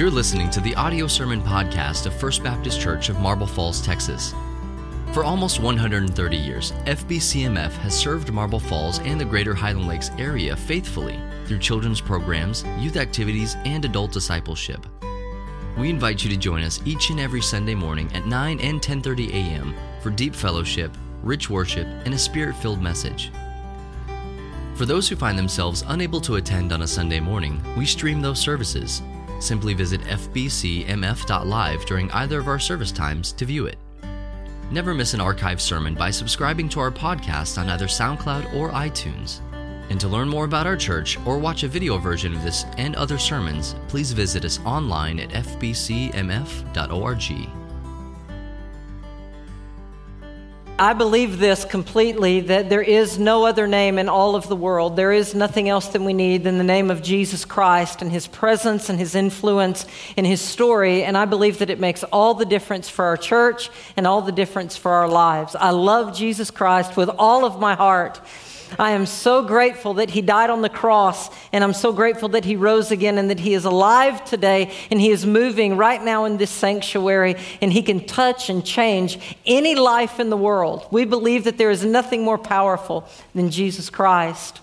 You're listening to the audio sermon podcast of First Baptist Church of Marble Falls, Texas. For almost 130 years, FBCMF has served Marble Falls and the greater Highland Lakes area faithfully through children's programs, youth activities, and adult discipleship. We invite you to join us each and every Sunday morning at 9 and 10:30 a.m. for deep fellowship, rich worship, and a spirit-filled message. For those who find themselves unable to attend on a Sunday morning, we stream those services. Simply visit fbcmf.live during either of our service times to view it. Never miss an archived sermon by subscribing to our podcast on either SoundCloud or iTunes. And to learn more about our church or watch a video version of this and other sermons, please visit us online at fbcmf.org. I believe this completely that there is no other name in all of the world. There is nothing else that we need than the name of Jesus Christ and his presence and his influence in his story. And I believe that it makes all the difference for our church and all the difference for our lives. I love Jesus Christ with all of my heart. I am so grateful that he died on the cross, and I'm so grateful that he rose again and that he is alive today and he is moving right now in this sanctuary and he can touch and change any life in the world. We believe that there is nothing more powerful than Jesus Christ.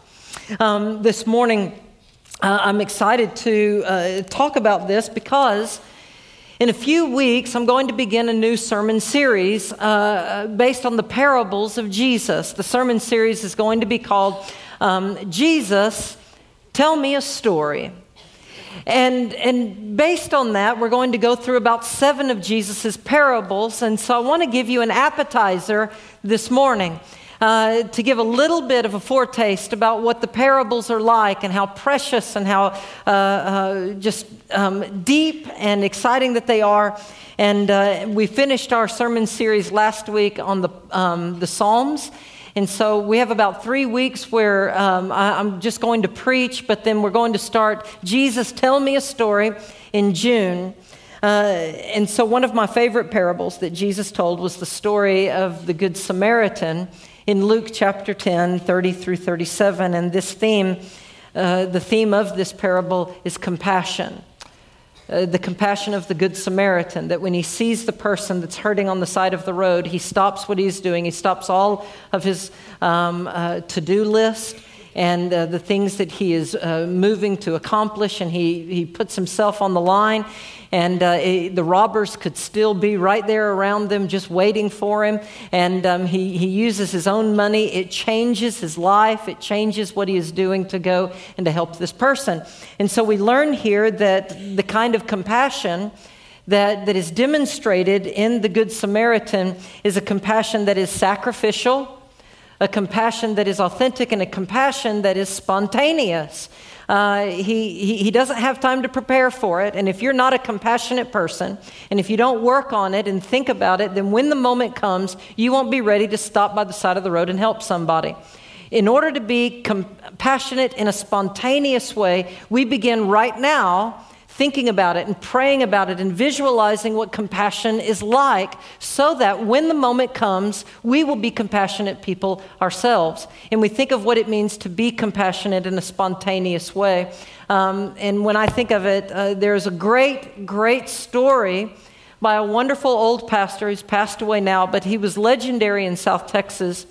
Um, this morning, uh, I'm excited to uh, talk about this because. In a few weeks, I'm going to begin a new sermon series uh, based on the parables of Jesus. The sermon series is going to be called um, Jesus, Tell Me a Story. And, and based on that, we're going to go through about seven of Jesus' parables. And so I want to give you an appetizer this morning uh, to give a little bit of a foretaste about what the parables are like and how precious and how uh, uh, just um, deep and exciting that they are. And uh, we finished our sermon series last week on the, um, the Psalms. And so we have about three weeks where um, I, am just going to preach, but then we're going to start Jesus Tell Me a Story in June. Uh, and so one of my favorite parables that Jesus told was the story of the Good Samaritan in Luke chapter 10, 30 through 37. And this theme, uh, the theme of this parable is compassion. Uh, the compassion of the Good Samaritan, that when he sees the person that's hurting on the side of the road, he stops what he's doing. He stops all of his um, uh, to do list and uh, the things that he is uh, moving to accomplish, and he, he puts himself on the line. And uh, it, the robbers could still be right there around them, just waiting for him. And um, he, he uses his own money. It changes his life, it changes what he is doing to go and to help this person. And so we learn here that the kind of compassion that, that is demonstrated in the Good Samaritan is a compassion that is sacrificial a compassion that is authentic and a compassion that is spontaneous. Uh, he, he, he, doesn't have time to prepare for it. And if you're not a compassionate person, and if you don't work on it and think about it, then when the moment comes, you won't be ready to stop by the side of the road and help somebody. In order to be compassionate in a spontaneous way, we begin right now thinking about it and praying about it and visualizing what compassion is like so that when the moment comes, we will be compassionate people ourselves. And we think of what it means to be compassionate in a spontaneous way. Um, and when I think of it, uh, there's a great, great story by a wonderful old pastor who's passed away now, but he was legendary in South Texas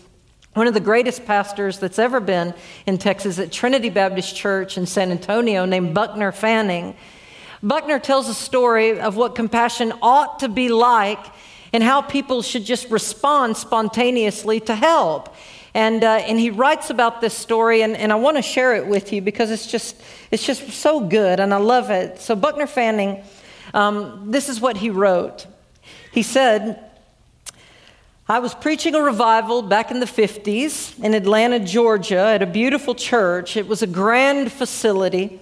one of the greatest pastors that's ever been in Texas at Trinity Baptist Church in San Antonio, named Buckner Fanning. Buckner tells a story of what compassion ought to be like and how people should just respond spontaneously to help. And, uh, and he writes about this story, and, and I want to share it with you because it's just, it's just so good, and I love it. So, Buckner Fanning, um, this is what he wrote. He said, I was preaching a revival back in the 50s in Atlanta, Georgia, at a beautiful church. It was a grand facility.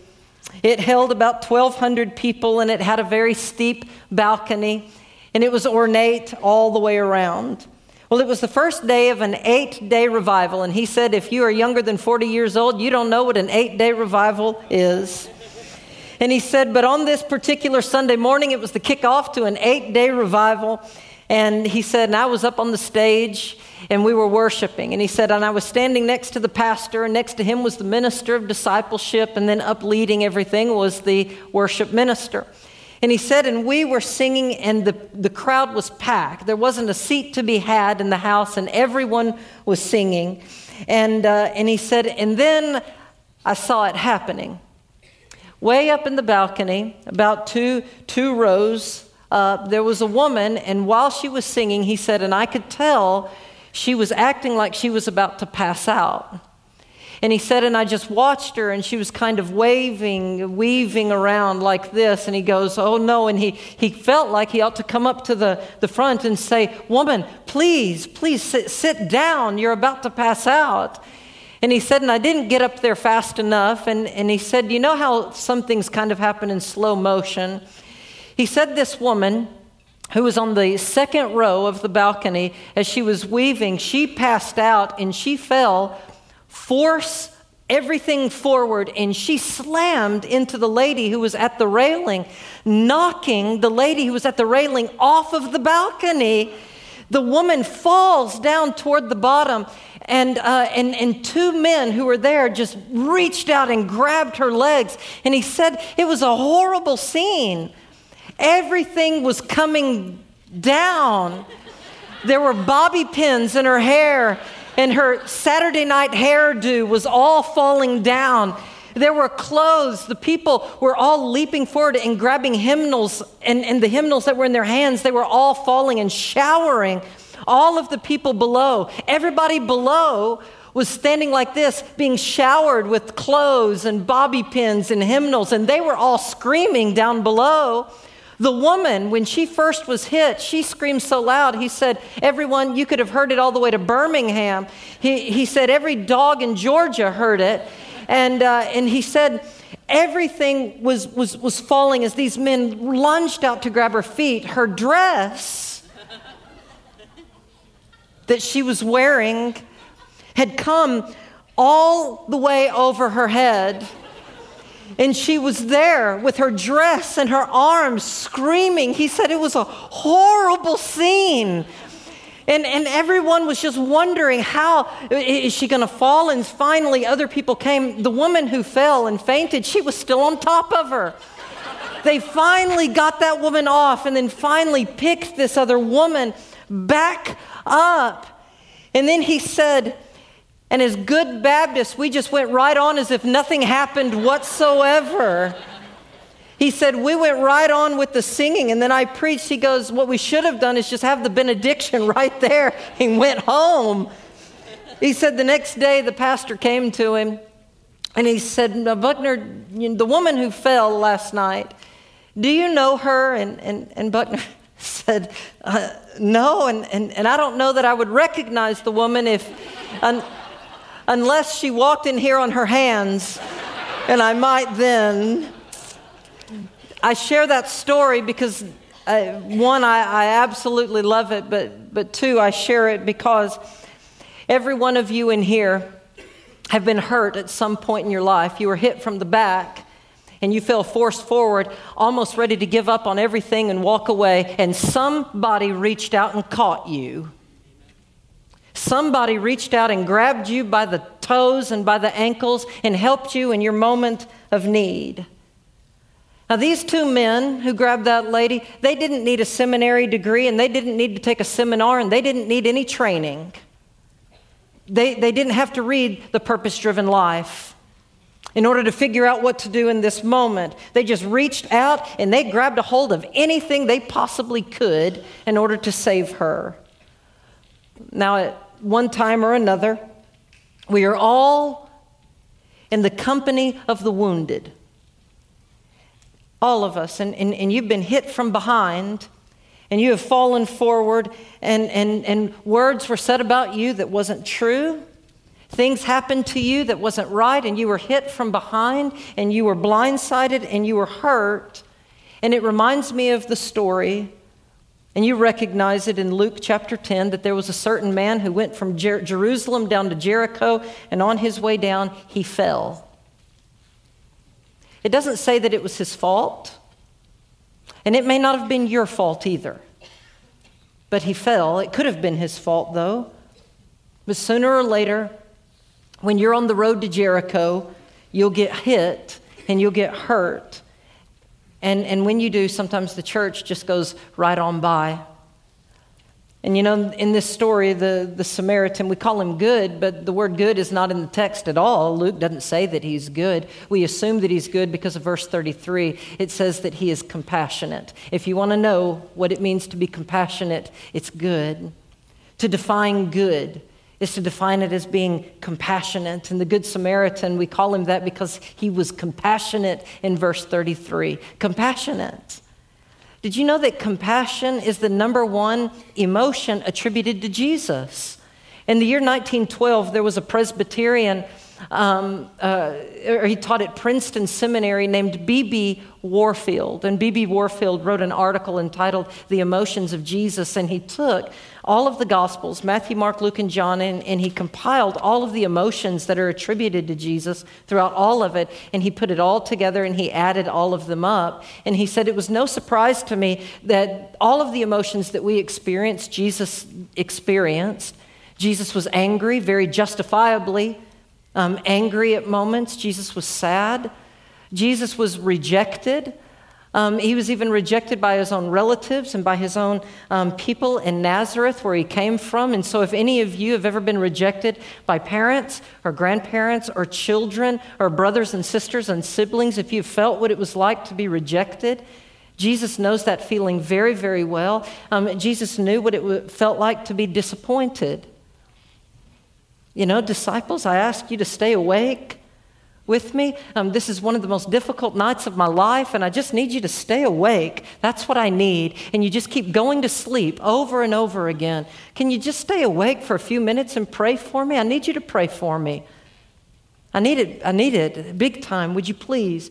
It held about 1,200 people and it had a very steep balcony and it was ornate all the way around. Well, it was the first day of an eight day revival, and he said, If you are younger than 40 years old, you don't know what an eight day revival is. And he said, But on this particular Sunday morning, it was the kickoff to an eight day revival. And he said, And I was up on the stage and we were worshiping. And he said, and I was standing next to the pastor, and next to him was the minister of discipleship, and then up leading everything was the worship minister. And he said, and we were singing, and the, the crowd was packed. There wasn't a seat to be had in the house, and everyone was singing. And, uh, and he said, and then I saw it happening. Way up in the balcony, about two, two rows, uh, there was a woman, and while she was singing, he said, and I could tell she was acting like she was about to pass out. And he said, and I just watched her, and she was kind of waving, weaving around like this. And he goes, Oh no. And he, he felt like he ought to come up to the, the front and say, Woman, please, please sit, sit down. You're about to pass out. And he said, and I didn't get up there fast enough. And, and he said, You know how some things kind of happen in slow motion? He said, This woman, who was on the second row of the balcony, as she was weaving, she passed out and she fell force everything forward and she slammed into the lady who was at the railing, knocking the lady who was at the railing off of the balcony. The woman falls down toward the bottom, and, uh, and, and two men who were there just reached out and grabbed her legs. And he said it was a horrible scene. Everything was coming down. There were bobby pins in her hair, and her Saturday night hairdo was all falling down. There were clothes. The people were all leaping forward and grabbing hymnals, and, and the hymnals that were in their hands, they were all falling and showering. All of the people below, everybody below was standing like this, being showered with clothes and bobby pins and hymnals, and they were all screaming down below. The woman, when she first was hit, she screamed so loud. He said, Everyone, you could have heard it all the way to Birmingham. He, he said, Every dog in Georgia heard it. And, uh, and he said, Everything was, was, was falling as these men lunged out to grab her feet. Her dress that she was wearing had come all the way over her head. And she was there with her dress and her arms screaming. He said it was a horrible scene. And, and everyone was just wondering how is she going to fall? And finally, other people came. The woman who fell and fainted, she was still on top of her. They finally got that woman off and then finally picked this other woman back up. And then he said, and as good Baptists, we just went right on as if nothing happened whatsoever. He said, We went right on with the singing, and then I preached. He goes, What we should have done is just have the benediction right there and went home. He said, The next day, the pastor came to him and he said, Buckner, the woman who fell last night, do you know her? And, and, and Buckner said, uh, No, and, and, and I don't know that I would recognize the woman if unless she walked in here on her hands, and I might then. I share that story because, uh, one, I, I absolutely love it, but, but two, I share it because every one of you in here have been hurt at some point in your life. You were hit from the back and you fell forced forward, almost ready to give up on everything and walk away, and somebody reached out and caught you. Somebody reached out and grabbed you by the toes and by the ankles and helped you in your moment of need. Now, these two men who grabbed that lady, they didn't need a seminary degree and they didn't need to take a seminar and they didn't need any training. They, they didn't have to read The Purpose Driven Life in order to figure out what to do in this moment. They just reached out and they grabbed a hold of anything they possibly could in order to save her. Now, one time or another. We are all in the company of the wounded. All of us. And, and, and you've been hit from behind and you have fallen forward, and, and, and words were said about you that wasn't true. Things happened to you that wasn't right, and you were hit from behind, and you were blindsided, and you were hurt. And it reminds me of the story and you recognize it in Luke chapter 10 that there was a certain man who went from Jer- Jerusalem down to Jericho, and on his way down, he fell. It doesn't say that it was his fault, and it may not have been your fault either. But he fell. It could have been his fault, though. But sooner or later, when you're on the road to Jericho, you'll get hit and you'll get hurt And, and when you do, sometimes the church just goes right on by. And you know, in this story, the, the Samaritan, we call him good, but the word good is not in the text at all. Luke doesn't say that he's good. We assume that he's good because of verse 33. It says that he is compassionate. If you want to know what it means to be compassionate, it's good. To define good is to define it as being compassionate. And the Good Samaritan, we call him that because he was compassionate in verse 33. Compassionate. Did you know that compassion is the number one emotion attributed to Jesus? In the year 1912, there was a Presbyterian, um, uh, he taught at Princeton Seminary named B.B. Warfield. And B.B. Warfield wrote an article entitled The Emotions of Jesus, and he took all of the Gospels Matthew, Mark, Luke, and John and, and he compiled all of the emotions that are attributed to Jesus throughout all of it, and he put it all together and he added all of them up. And he said, It was no surprise to me that all of the emotions that we experience, Jesus experienced. Jesus was angry, very justifiably um, angry at moments. Jesus was sad. Jesus was rejected. Um, he was even rejected by his own relatives and by his own um, people in Nazareth, where he came from. And so, if any of you have ever been rejected by parents or grandparents or children or brothers and sisters and siblings, if you've felt what it was like to be rejected, Jesus knows that feeling very, very well. Um, Jesus knew what it felt like to be disappointed. You know, disciples, I ask you to stay awake with me. Um, this is one of the most difficult nights of my life, and I just need you to stay awake. That's what I need. And you just keep going to sleep over and over again. Can you just stay awake for a few minutes and pray for me? I need you to pray for me. I need it. I need it big time. Would you please?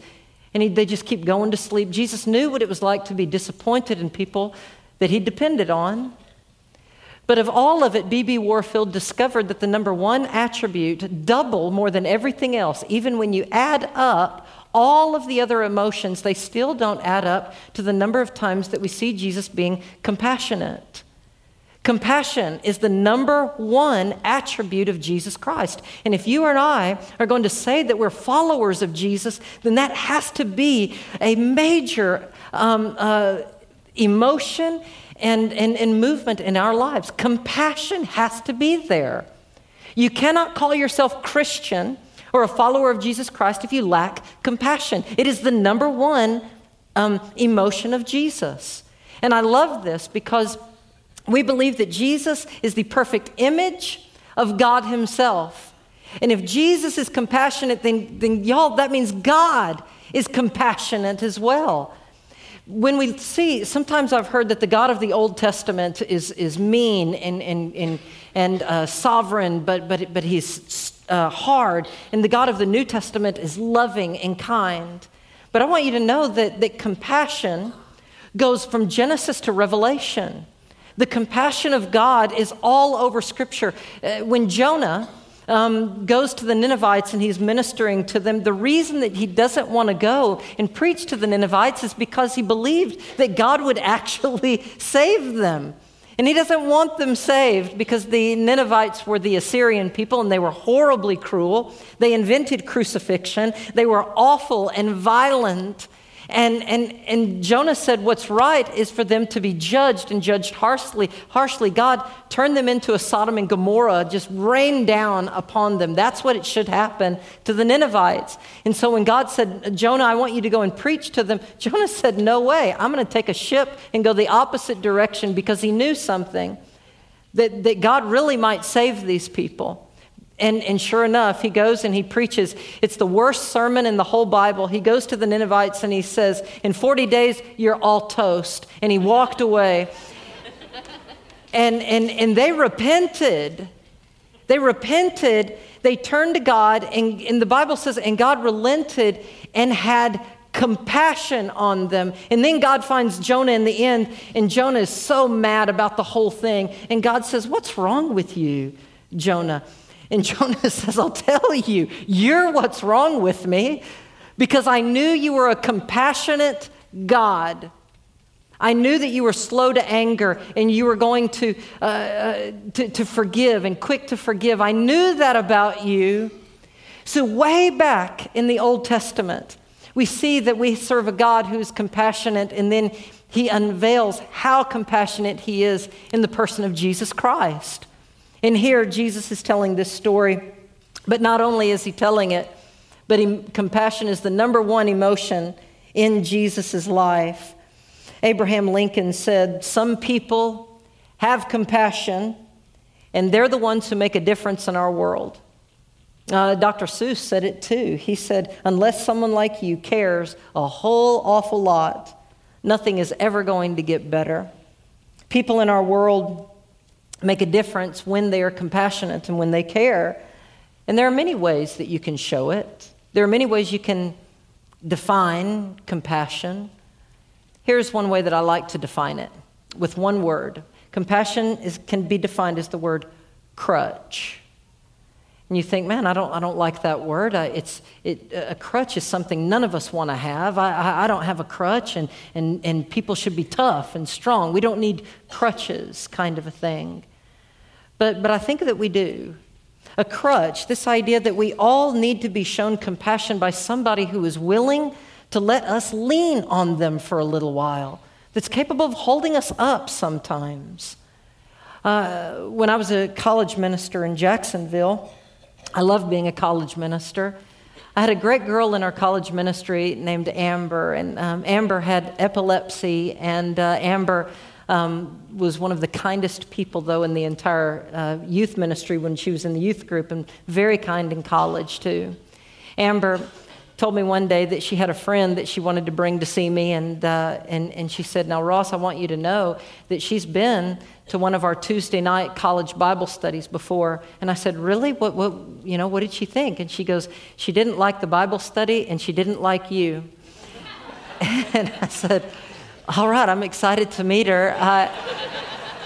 And he, they just keep going to sleep. Jesus knew what it was like to be disappointed in people that he depended on. But of all of it, B.B. Warfield discovered that the number one attribute, double more than everything else, even when you add up all of the other emotions, they still don't add up to the number of times that we see Jesus being compassionate. Compassion is the number one attribute of Jesus Christ. And if you and I are going to say that we're followers of Jesus, then that has to be a major um, uh, emotion and, and, and movement in our lives. Compassion has to be there. You cannot call yourself Christian or a follower of Jesus Christ if you lack compassion. It is the number one um, emotion of Jesus. And I love this because we believe that Jesus is the perfect image of God Himself. And if Jesus is compassionate, then, then y'all, that means God is compassionate as well when we see, sometimes I've heard that the God of the Old Testament is, is mean and, and, and, and uh, sovereign, but, but, but he's uh, hard. And the God of the New Testament is loving and kind. But I want you to know that, that compassion goes from Genesis to Revelation. The compassion of God is all over Scripture. Uh, when Jonah, um, goes to the Ninevites and he's ministering to them. The reason that he doesn't want to go and preach to the Ninevites is because he believed that God would actually save them. And he doesn't want them saved because the Ninevites were the Assyrian people and they were horribly cruel. They invented crucifixion. They were awful and violent. And, and, and Jonah said, What's right is for them to be judged and judged harshly. harshly. God turned them into a Sodom and Gomorrah, just rained down upon them. That's what it should happen to the Ninevites. And so when God said, Jonah, I want you to go and preach to them, Jonah said, No way. I'm going to take a ship and go the opposite direction because he knew something that, that God really might save these people. And, and sure enough, he goes and he preaches. It's the worst sermon in the whole Bible. He goes to the Ninevites and he says, In 40 days, you're all toast. And he walked away. and, and, and they repented. They repented. They turned to God. And, and the Bible says, And God relented and had compassion on them. And then God finds Jonah in the end, and Jonah is so mad about the whole thing. And God says, What's wrong with you, Jonah? And Jonah says, I'll tell you, you're what's wrong with me because I knew you were a compassionate God. I knew that you were slow to anger and you were going to, uh, uh, to, to forgive and quick to forgive. I knew that about you. So, way back in the Old Testament, We see that we serve a God who's compassionate, and then he unveils how compassionate he is in the person of Jesus Christ. And here, Jesus is telling this story, but not only is he telling it, but he, compassion is the number one emotion in Jesus' life. Abraham Lincoln said, Some people have compassion, and they're the ones who make a difference in our world. Uh, Dr. Seuss said it too. He said, Unless someone like you cares a whole awful lot, nothing is ever going to get better. People in our world make a difference when they are compassionate and when they care. And there are many ways that you can show it. There are many ways you can define compassion. Here's one way that I like to define it with one word. Compassion is, can be defined as the word crutch. And you think, man, I don't, I don't like that word. I, it's, it, a crutch is something none of us want to have. I, I, I don't have a crutch, and, and, and people should be tough and strong. We don't need crutches, kind of a thing. But, but I think that we do. A crutch, this idea that we all need to be shown compassion by somebody who is willing to let us lean on them for a little while, that's capable of holding us up sometimes. Uh, when I was a college minister in Jacksonville, I loved being a college minister. I had a great girl in our college ministry named Amber, and um, Amber had epilepsy, and uh, Amber um, was one of the kindest people, though, in the entire uh, youth ministry when she was in the youth group, and very kind in college, too. Amber told me one day that she had a friend that she wanted to bring to see me, and, uh, and, and she said, Now, Ross, I want you to know that she's been to one of our Tuesday night college Bible studies before. And I said, Really? What, what, you know, what did she think? And she goes, She didn't like the Bible study, and she didn't like you. and I said, all right, I'm excited to meet her. Uh,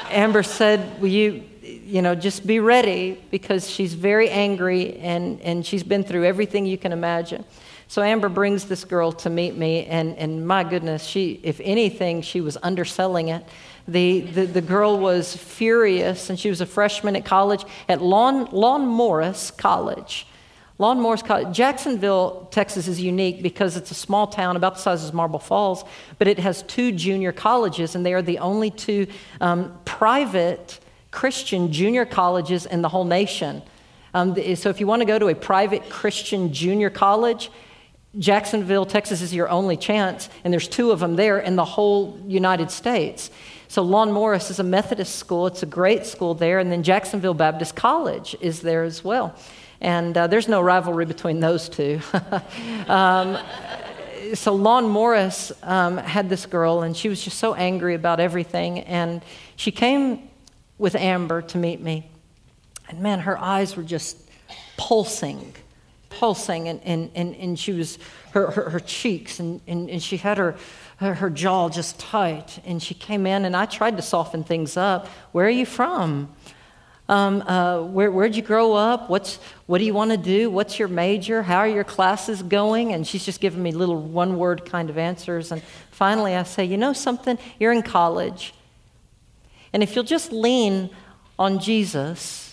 Amber said, Will you, you know, just be ready because she's very angry and, and she's been through everything you can imagine. So Amber brings this girl to meet me, and, and my goodness, she, if anything, she was underselling it. The, the, the girl was furious, and she was a freshman at college at Lon, Lon Morris College. Lon Morris College. Jacksonville, Texas is unique because it's a small town about the size of Marble Falls, but it has two junior colleges, and they are the only two um, private Christian junior colleges in the whole nation. Um, so if you want to go to a private Christian junior college, Jacksonville, Texas is your only chance, and there's two of them there in the whole United States. So Lon Morris is a Methodist school. It's a great school there, and then Jacksonville Baptist College is there as well. And uh, there's no rivalry between those two. um, so Lon Morris um, had this girl, and she was just so angry about everything. And she came with Amber to meet me. And man, her eyes were just pulsing, pulsing. And, and, and, and she was, her, her, her cheeks, and, and, and she had her, her, her jaw just tight. And she came in, and I tried to soften things up. Where are you from? Um, uh, where, where'd you grow up? What's, what do you want to do? What's your major? How are your classes going? And she's just giving me little one word kind of answers. And finally, I say, You know something? You're in college. And if you'll just lean on Jesus,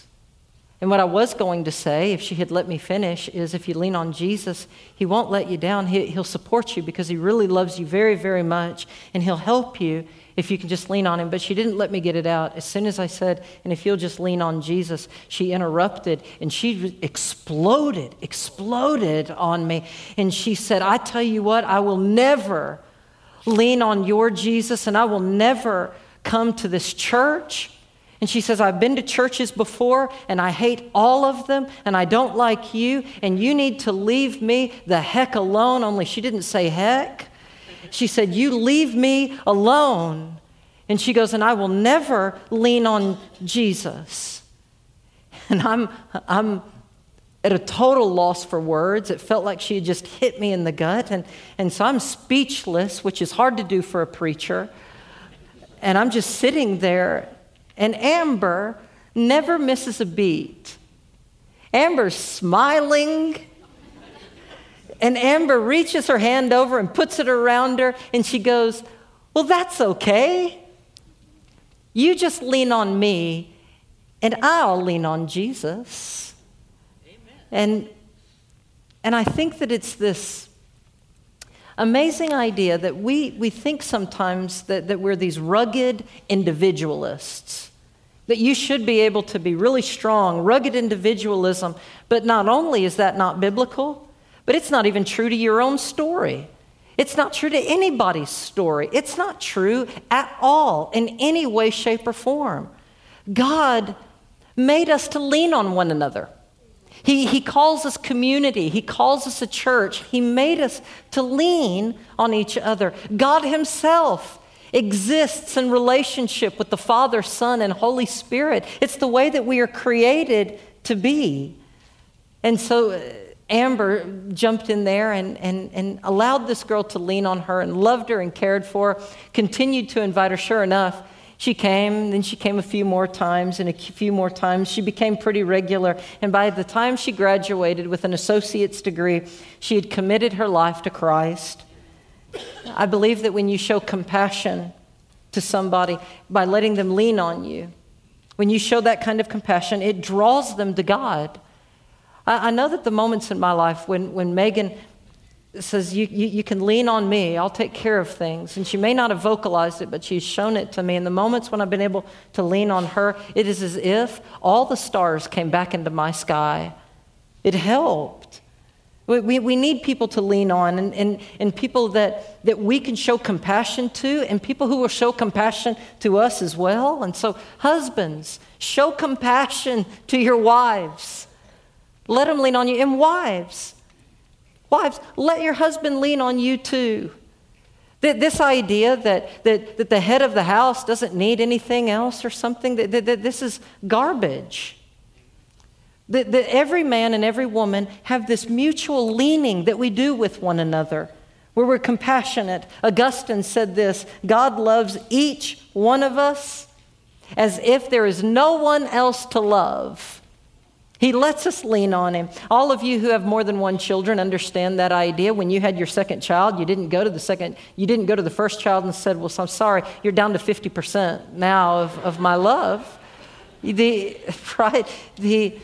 and what I was going to say, if she had let me finish, is if you lean on Jesus, He won't let you down. He, will support you because He really loves you very, very much, and He'll help you if you can just lean on him. But she didn't let me get it out. As soon as I said, and if you'll just lean on Jesus, she interrupted and she exploded, exploded on me. And she said, I tell you what, I will never lean on your Jesus and I will never come to this church. And she says, I've been to churches before and I hate all of them and I don't like you and you need to leave me the heck alone. Only she didn't say heck. She said, You leave me alone. And she goes, And I will never lean on Jesus. And I'm, I'm at a total loss for words. It felt like she had just hit me in the gut. And, and so I'm speechless, which is hard to do for a preacher. And I'm just sitting there. And Amber never misses a beat. Amber's smiling and Amber reaches her hand over and puts it around her, and she goes, Well, that's okay. You just lean on me, and I'll lean on Jesus. Amen. And, and I think that it's this, amazing idea that we, we think sometimes that, that we're these rugged individualists, that you should be able to be really strong, rugged individualism. But not only is that not biblical, but it's not even true to your own story. It's not true to anybody's story. It's not true at all in any way, shape, or form. God made us to lean on one another. He, he calls us community. He calls us a church. He made us to lean on each other. God Himself exists in relationship with the Father, Son, and Holy Spirit. It's the way that we are created to be. And so uh, Amber jumped in there and, and, and allowed this girl to lean on her and loved her and cared for her, continued to invite her. Sure enough, she came, then she came a few more times, and a few more times. She became pretty regular. And by the time she graduated with an associate's degree, she had committed her life to Christ. I believe that when you show compassion to somebody by letting them lean on you, when you show that kind of compassion, it draws them to God. I, I know that the moments in my life when, when Megan says, you, you, you, can lean on me, I'll take care of things. And she may not have vocalized it, but she's shown it to me. In the moments when I've been able to lean on her, it is as if all the stars came back into my sky. It helped. We, we, we need people to lean on and, and, and people that, that we can show compassion to, and people who will show compassion to us as well. And so, husbands, show compassion to your wives. Let them lean on you. And wives, Wives, let your husband lean on you too. This idea that, that, that the head of the house doesn't need anything else or something, that, that, that this is garbage. That, that every man and every woman have this mutual leaning that we do with one another, where we're compassionate. Augustine said this God loves each one of us as if there is no one else to love. He lets us lean on him. All of you who have more than one children understand that idea. When you had your second child, you didn't go to the second, you didn't go to the first child and said, Well, I'm sorry, you're down to 50% now of, of my love. The, right? The,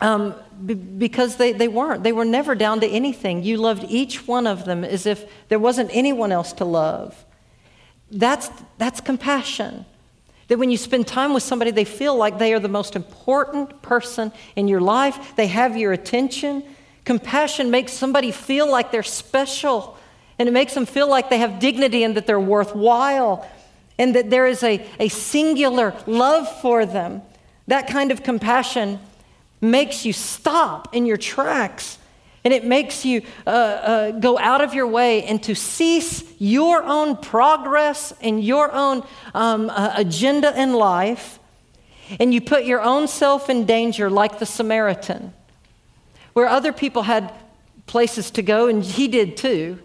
um, b- because they, they weren't. They were never down to anything. You loved each one of them as if there wasn't anyone else to love. That's, that's compassion. That when you spend time with somebody, they feel like they are the most important person in your life, they have your attention. Compassion makes somebody feel like they're special, and it makes them feel like they have dignity and that they're worthwhile, and that there is a, a singular love for them. That kind of compassion makes you stop in your tracks and it makes you uh, uh, go out of your way and to cease your own progress and your own um, uh, agenda in life. And you put your own self in danger, like the Samaritan, where other people had places to go, and he did too.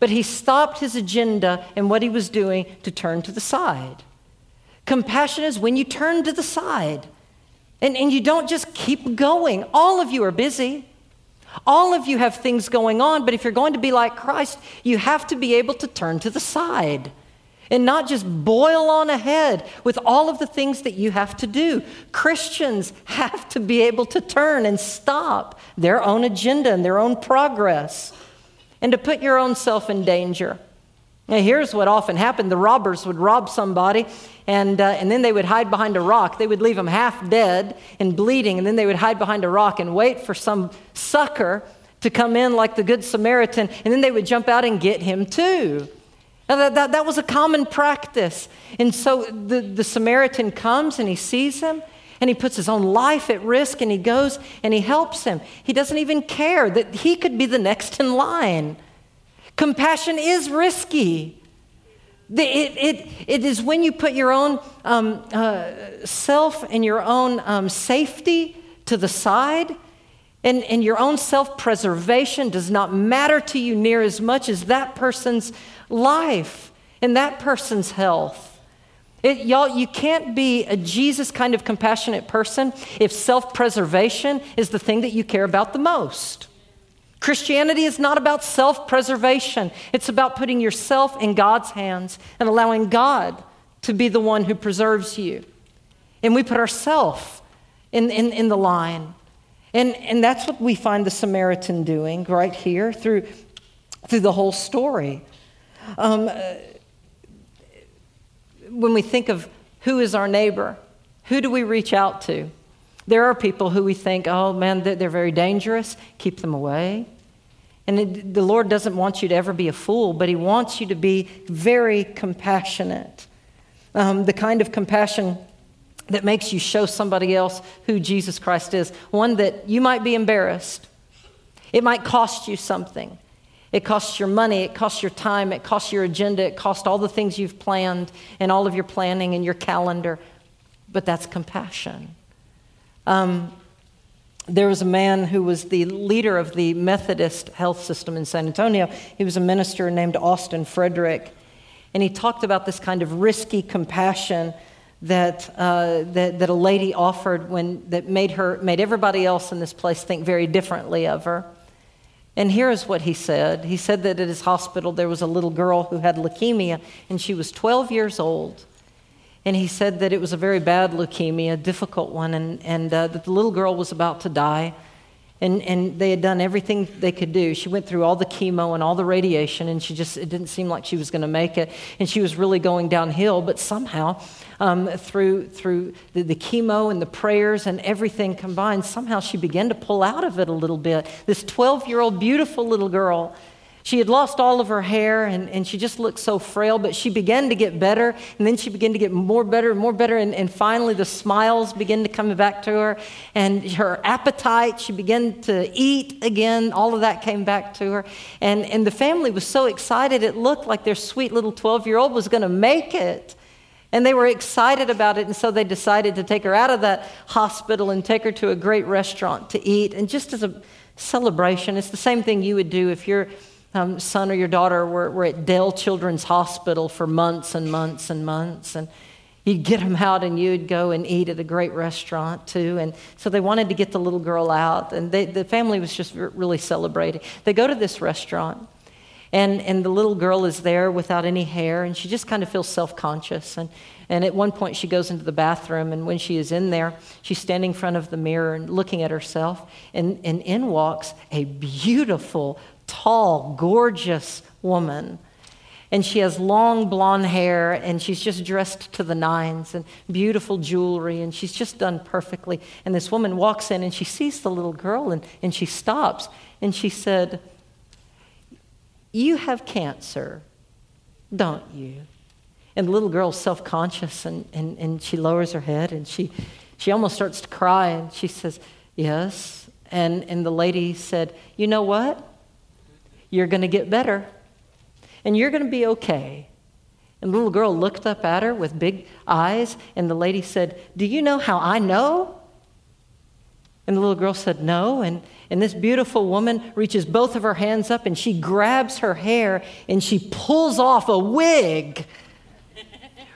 But he stopped his agenda and what he was doing to turn to the side. Compassion is when you turn to the side and, and you don't just keep going. All of you are busy. All of you have things going on, but if you're going to be like Christ, you have to be able to turn to the side and not just boil on ahead with all of the things that you have to do. Christians have to be able to turn and stop their own agenda and their own progress and to put your own self in danger. Now, here's what often happened the robbers would rob somebody, and, uh, and then they would hide behind a rock. They would leave them half dead and bleeding, and then they would hide behind a rock and wait for some sucker to come in, like the Good Samaritan, and then they would jump out and get him too. Now, that, that, that was a common practice. And so the, the Samaritan comes and he sees him, and he puts his own life at risk, and he goes and he helps him. He doesn't even care that he could be the next in line. Compassion is risky. It, it, it is when you put your own um, uh, self and your own um, safety to the side, and, and your own self preservation does not matter to you near as much as that person's life and that person's health. It, y'all, you can't be a Jesus kind of compassionate person if self preservation is the thing that you care about the most. Christianity is not about self preservation, it's about putting yourself in God's hands and allowing God to be the one who preserves you. And we put ourselves in, in, in the line. And, and that's what we find the Samaritan doing right here through, through the whole story. Um, when we think of who is our neighbor, who do we reach out to? There are people who we think, oh man, they're very dangerous, keep them away. And it, the Lord doesn't want you to ever be a fool, but He wants you to be very compassionate. Um, the kind of compassion that makes you show somebody else who Jesus Christ is. One that you might be embarrassed. It might cost you something. It costs your money, it costs your time, it costs your agenda, it costs all the things you've planned and all of your planning and your calendar. But that's compassion. Um, there was a man who was the leader of the Methodist health system in San Antonio. He was a minister named Austin Frederick. And he talked about this kind of risky compassion that, uh, that, that a lady offered when, that made, her, made everybody else in this place think very differently of her. And here is what he said. He said that at his hospital there was a little girl who had leukemia, and she was 12 years old. And he said that it was a very bad leukemia, a difficult one, and, and uh, that the little girl was about to die. And, and they had done everything they could do. She went through all the chemo and all the radiation, and she just, it didn't seem like she was going to make it. And she was really going downhill, but somehow um, through, through the, the chemo and the prayers and everything combined, somehow she began to pull out of it a little bit. This 12 year old, beautiful little girl. She had lost all of her hair and, and she just looked so frail, but she began to get better. And then she began to get more better and more better. And, and finally, the smiles began to come back to her. And her appetite, she began to eat again. All of that came back to her. And, and the family was so excited, it looked like their sweet little 12 year old was going to make it. And they were excited about it, and so they decided to take her out of that hospital and take her to a great restaurant to eat. And just as a celebration, it's the same thing you would do if your um, son or your daughter were, were at Dell Children's Hospital for months and months and months. And you'd get them out and you'd go and eat at a great restaurant too. And so they wanted to get the little girl out, and they, the family was just really celebrating. They go to this restaurant. And, and the little girl is there without any hair, and she just kind of feels self conscious. And, and at one point, she goes into the bathroom, and when she is in there, she's standing in front of the mirror and looking at herself. And, and in walks a beautiful, tall, gorgeous woman. And she has long blonde hair, and she's just dressed to the nines, and beautiful jewelry, and she's just done perfectly. And this woman walks in, and she sees the little girl, and, and she stops, and she said, you have cancer, don't you? And the little girl's self conscious and, and, and she lowers her head and she, she almost starts to cry and she says, Yes. And, and the lady said, You know what? You're going to get better and you're going to be okay. And the little girl looked up at her with big eyes and the lady said, Do you know how I know? And the little girl said, No. And, and this beautiful woman reaches both of her hands up and she grabs her hair and she pulls off a wig,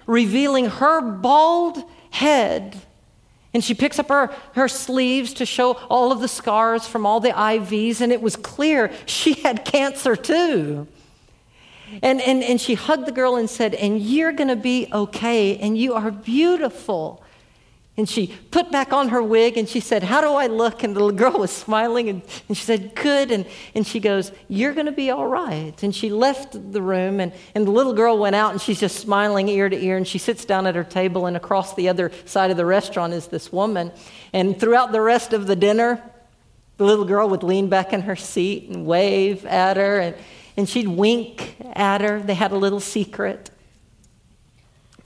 revealing her bald head. And she picks up her, her sleeves to show all of the scars from all the IVs, and it was clear she had cancer too. And, and, and she hugged the girl and said, And you're going to be okay, and you are beautiful. And she put back on her wig and she said, How do I look? And the little girl was smiling and, and she said, Good. And, and she goes, You're going to be all right. And she left the room and, and the little girl went out and she's just smiling ear to ear. And she sits down at her table and across the other side of the restaurant is this woman. And throughout the rest of the dinner, the little girl would lean back in her seat and wave at her and, and she'd wink at her. They had a little secret.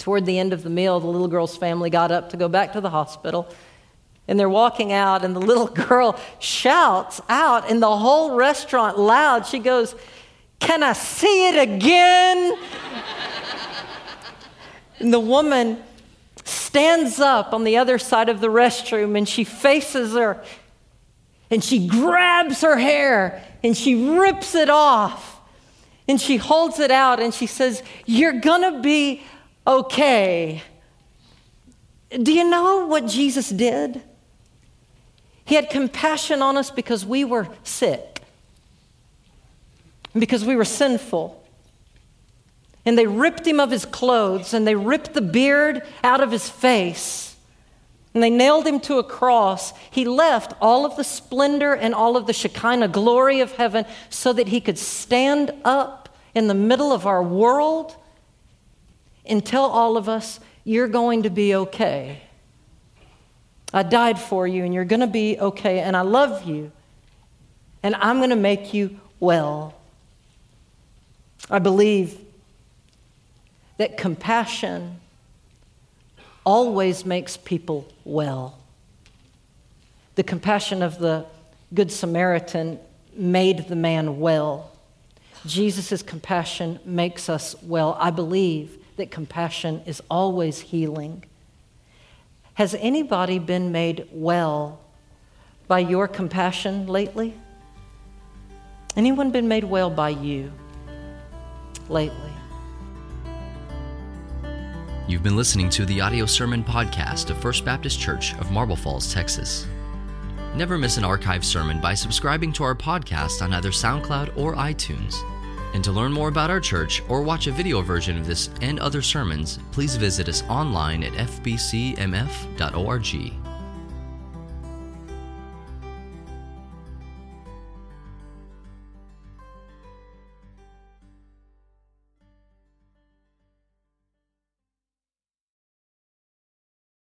Toward the end of the meal, the little girl's family got up to go back to the hospital. And they're walking out, and the little girl shouts out in the whole restaurant loud. She goes, Can I see it again? and the woman stands up on the other side of the restroom and she faces her and she grabs her hair and she rips it off and she holds it out and she says, You're gonna be okay. Do you know what Jesus did? He had compassion on us because we were sick, because we were sinful. And they ripped him of his clothes and they ripped the beard out of his face. and they nailed him to a cross, he left all of the splendor and all of the Shekinah glory of heaven so that he could stand up in the middle of our world and tell all of us, You're going to be okay. I died for you, and you're going to be okay, and I love you, and I'm going to make you well. I believe that compassion always makes people well. The compassion of the Good Samaritan made the man well. Jesus' compassion makes us well. I believe that compassion is always healing. Has anybody been made well by your compassion lately? Anyone been made well by you lately? You've been listening to the audio sermon podcast of First Baptist Church of Marble Falls, Texas. Never miss an archived sermon by subscribing to our podcast on either SoundCloud or iTunes. And to learn more about our church or watch a video version of this and other sermons, please visit us online at fbcmf.org.